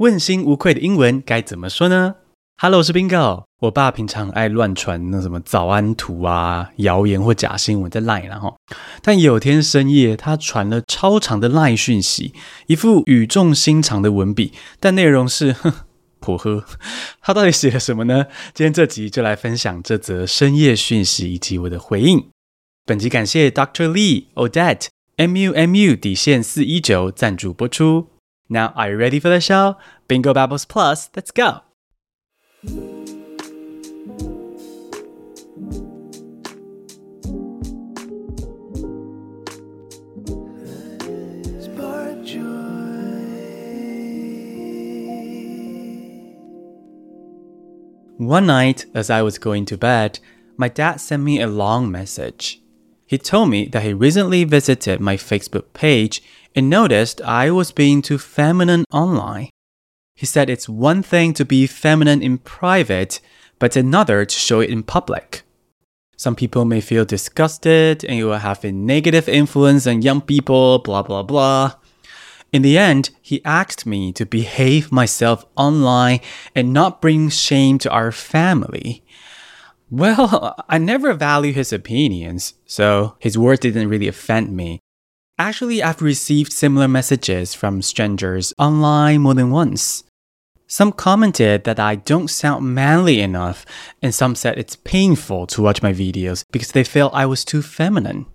问心无愧的英文该怎么说呢？Hello，我是 Bingo。我爸平常爱乱传那什么早安图啊、谣言或假新闻在 Line 然后，但有天深夜，他传了超长的 Line 讯息，一副语重心长的文笔，但内容是哼，颇呵。他到底写了什么呢？今天这集就来分享这则深夜讯息以及我的回应。本集感谢 Dr. Lee Odette M U M U 底线四一九赞助播出。Now are you ready for the show? Bingo Babbles Plus, let's go. One night, as I was going to bed, my dad sent me a long message. He told me that he recently visited my Facebook page and noticed I was being too feminine online. He said it's one thing to be feminine in private, but another to show it in public. Some people may feel disgusted and it will have a negative influence on young people, blah, blah, blah. In the end, he asked me to behave myself online and not bring shame to our family. Well, I never value his opinions, so his words didn't really offend me. Actually, I've received similar messages from strangers online more than once. Some commented that I don't sound manly enough, and some said it's painful to watch my videos because they felt I was too feminine.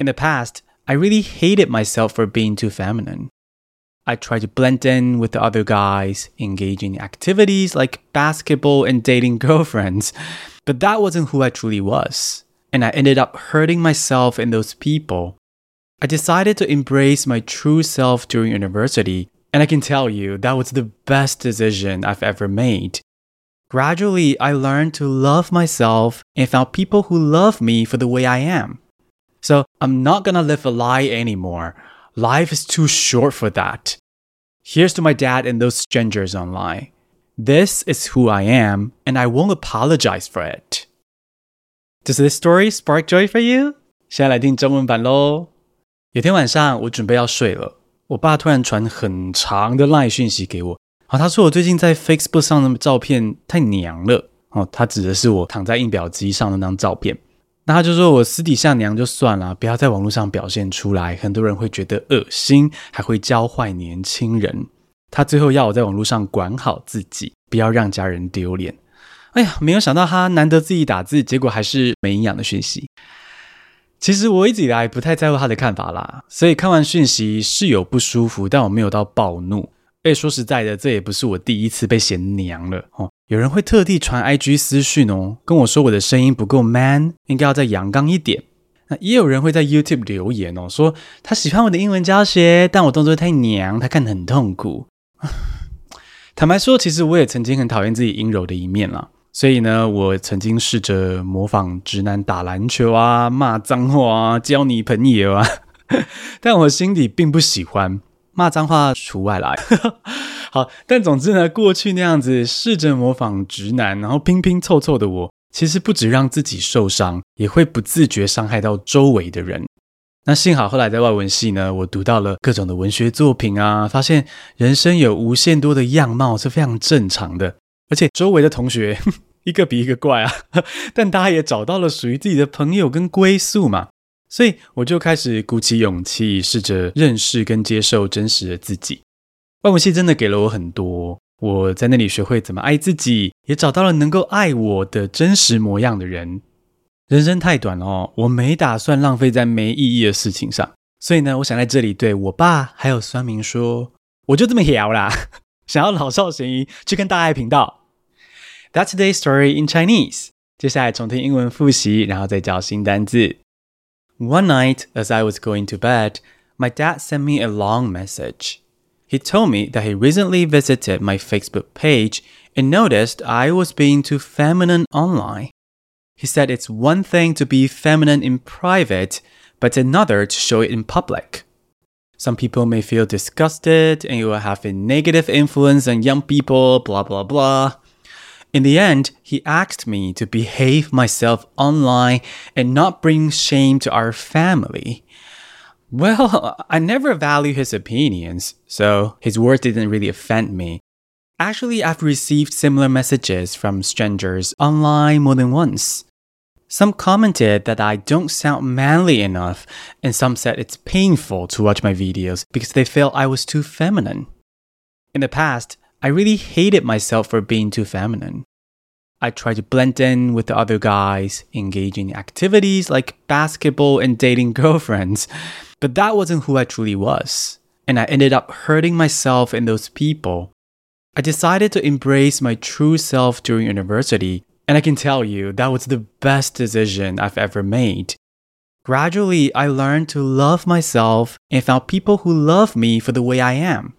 In the past, I really hated myself for being too feminine. I tried to blend in with the other guys, engaging in activities like basketball and dating girlfriends. But that wasn't who I truly was. And I ended up hurting myself and those people. I decided to embrace my true self during university. And I can tell you, that was the best decision I've ever made. Gradually, I learned to love myself and found people who love me for the way I am. So I'm not gonna live a lie anymore. Life is too short for that. Here's to my dad and those strangers online. This is who I am, and I won't apologize for it. Does this story spark joy for you? 现在来听中文版喽。 有天晚上，我准备要睡了，我爸突然传很长的 LINE 讯息给我。好，他说我最近在 Facebook 上的照片太娘了。哦，他指的是我躺在印表机上的那张照片。那他就说我私底下娘就算了，不要在网络上表现出来，很多人会觉得恶心，还会教坏年轻人。他最后要我在网络上管好自己，不要让家人丢脸。哎呀，没有想到他难得自己打字，结果还是没营养的讯息。其实我一直以来不太在乎他的看法啦，所以看完讯息是有不舒服，但我没有到暴怒。哎，说实在的，这也不是我第一次被嫌娘了哦。有人会特地传 IG 私讯哦，跟我说我的声音不够 man，应该要再阳刚一点。那也有人会在 YouTube 留言哦，说他喜欢我的英文教学，但我动作太娘，他看得很痛苦。坦白说，其实我也曾经很讨厌自己阴柔的一面啦。所以呢，我曾经试着模仿直男打篮球啊、骂脏话啊、交女朋友啊，但我心里并不喜欢，骂脏话除外来。好，但总之呢，过去那样子试着模仿直男，然后拼拼凑凑的我，其实不止让自己受伤，也会不自觉伤害到周围的人。那幸好后来在外文系呢，我读到了各种的文学作品啊，发现人生有无限多的样貌是非常正常的，而且周围的同学 一个比一个怪啊，但大家也找到了属于自己的朋友跟归宿嘛，所以我就开始鼓起勇气，试着认识跟接受真实的自己。外文系真的给了我很多，我在那里学会怎么爱自己，也找到了能够爱我的真实模样的人。人生太短了哦，我没打算浪费在没意义的事情上，所以呢，我想在这里对我爸还有酸明说，我就这么摇啦，想要老少咸宜，去看大爱频道。That's today's story in Chinese。接下来重听英文复习，然后再教新单字。One night, as I was going to bed, my dad sent me a long message. He told me that he recently visited my Facebook page and noticed I was being too feminine online. He said it's one thing to be feminine in private, but another to show it in public. Some people may feel disgusted and it will have a negative influence on young people, blah, blah, blah. In the end, he asked me to behave myself online and not bring shame to our family. Well, I never value his opinions, so his words didn't really offend me. Actually, I've received similar messages from strangers online more than once. Some commented that I don't sound manly enough, and some said it's painful to watch my videos because they felt I was too feminine. In the past, I really hated myself for being too feminine. I tried to blend in with the other guys, engage in activities like basketball and dating girlfriends, but that wasn't who I truly was, and I ended up hurting myself and those people. I decided to embrace my true self during university and I can tell you, that was the best decision I've ever made. Gradually, I learned to love myself and found people who love me for the way I am.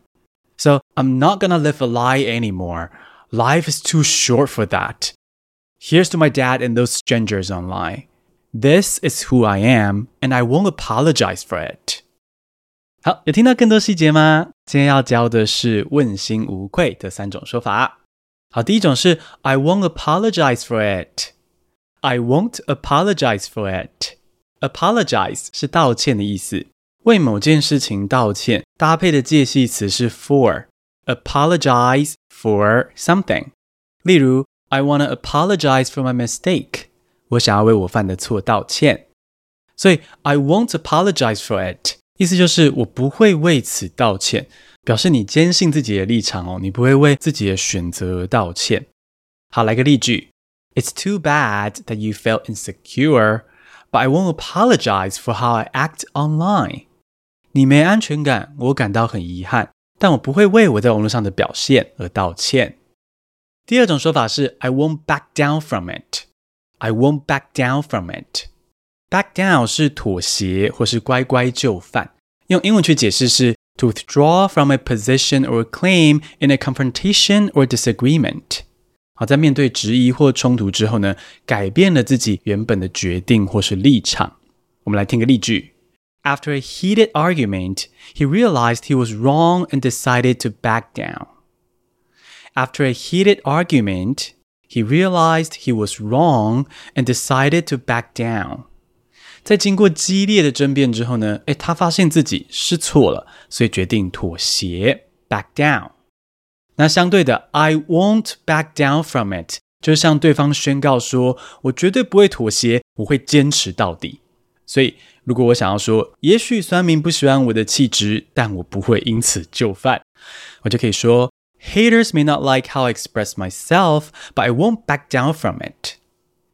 So I'm not gonna live a lie anymore. Life is too short for that. Here's to my dad and those strangers online. This is who I am, and I won't apologize for it. 好，有听到更多细节吗？今天要教的是问心无愧的三种说法。 好，第一种是 I won't apologize for it。I won't apologize for it。Apologize 是道歉的意思，为某件事情道歉，搭配的介系词是 for。Apologize for something。例如，I want to apologize for my mistake。我想要为我犯的错道歉。所以，I won't apologize for it，意思就是我不会为此道歉。 表示你坚信自己的立场哦，你不会为自己的选择道歉。好，来个例句：It's too bad that you felt insecure, but I won't apologize for how I act online。你没安全感，我感到很遗憾，但我不会为我在网络上的表现而道歉。第二种说法是 I won't back down from it。I won't back down from it。Back down 是妥协或是乖乖就范，用英文去解释是。To withdraw from a position or claim in a confrontation or disagreement。好，在面对质疑或冲突之后呢，改变了自己原本的决定或是立场。我们来听个例句：After a heated argument, he realized he was wrong and decided to back down. After a heated argument, he realized he was wrong and decided to back down. 在经过激烈的争辩之后呢，诶，他发现自己是错了，所以决定妥协，back down。那相对的，I won't back down from it，就是向对方宣告说，我绝对不会妥协，我会坚持到底。所以，如果我想要说，也许酸民不喜欢我的气质，但我不会因此就范，我就可以说，Haters may not like how I express myself, but I won't back down from it.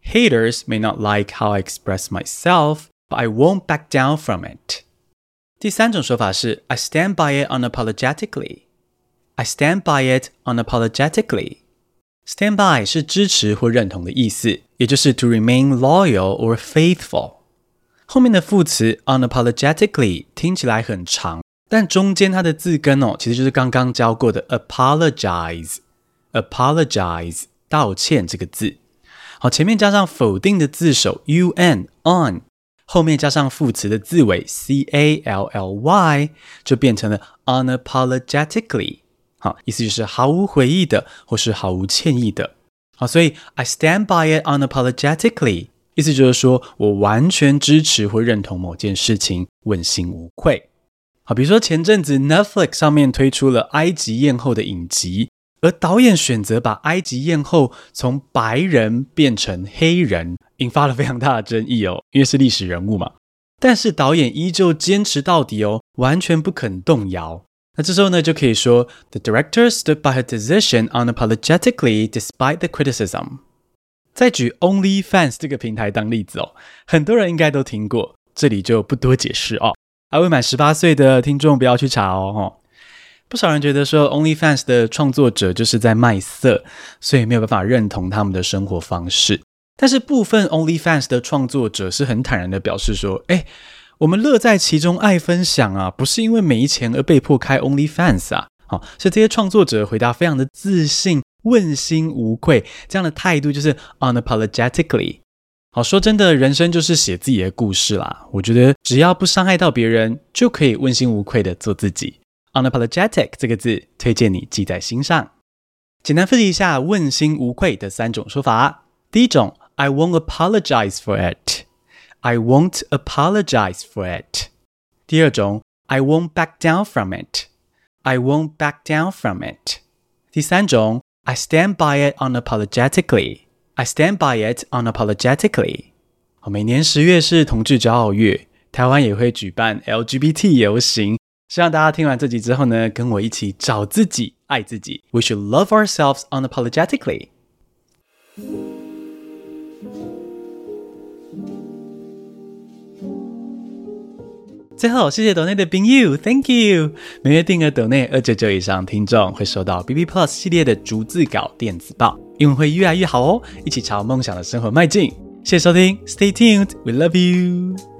Haters may not like how I express myself, but I won't back down from it. 第三种说法是 I stand by it unapologetically. I stand by it unapologetically. Stand by 是支持或认同的意思，也就是 to remain loyal or faithful。后面的副词 unapologetically 听起来很长，但中间它的字根哦，其实就是刚刚教过的 apologize。apologize 道歉这个字。 好，前面加上否定的字首 un on，后面加上副词的字尾 cally，就变成了 unapologetically。好，意思就是毫无悔意的，或是毫无歉意的。好，所以 I stand by it unapologetically，意思就是说我完全支持或认同某件事情，问心无愧。好，比如说前阵子 Netflix 上面推出了埃及艳后的影集。而导演选择把埃及艳后从白人变成黑人，引发了非常大的争议哦，因为是历史人物嘛。但是导演依旧坚持到底哦，完全不肯动摇。那这时候呢，就可以说，The director stood by her decision unapologetically despite the criticism。再举 OnlyFans 这个平台当例子哦，很多人应该都听过，这里就不多解释哦。还未满十八岁的听众不要去查哦。不少人觉得说，OnlyFans 的创作者就是在卖色，所以没有办法认同他们的生活方式。但是部分 OnlyFans 的创作者是很坦然的表示说：“哎，我们乐在其中，爱分享啊，不是因为没钱而被迫开 OnlyFans 啊。”好，所以这些创作者回答非常的自信，问心无愧，这样的态度就是 unapologetically。好，说真的，人生就是写自己的故事啦。我觉得只要不伤害到别人，就可以问心无愧的做自己。Unapologetic 这个字，推荐你记在心上。简单复习一下问心无愧的三种说法。第一种，I won't apologize for it。I won't apologize for it。第二种，I won't back down from it。I won't back down from it。第三种，I stand by it unapologetically。I stand by it unapologetically。每年十月是同志骄傲月，台湾也会举办 LGBT 游行。希望大家听完这集之后呢，跟我一起找自己，爱自己。We should love ourselves unapologetically。最后，谢谢抖内的朋友，Thank you。每月订阅抖内二九九以上听众会收到 B B Plus 系列的逐字稿电子报，英文会越来越好哦！一起朝梦想的生活迈进。谢谢收听，Stay tuned，We love you。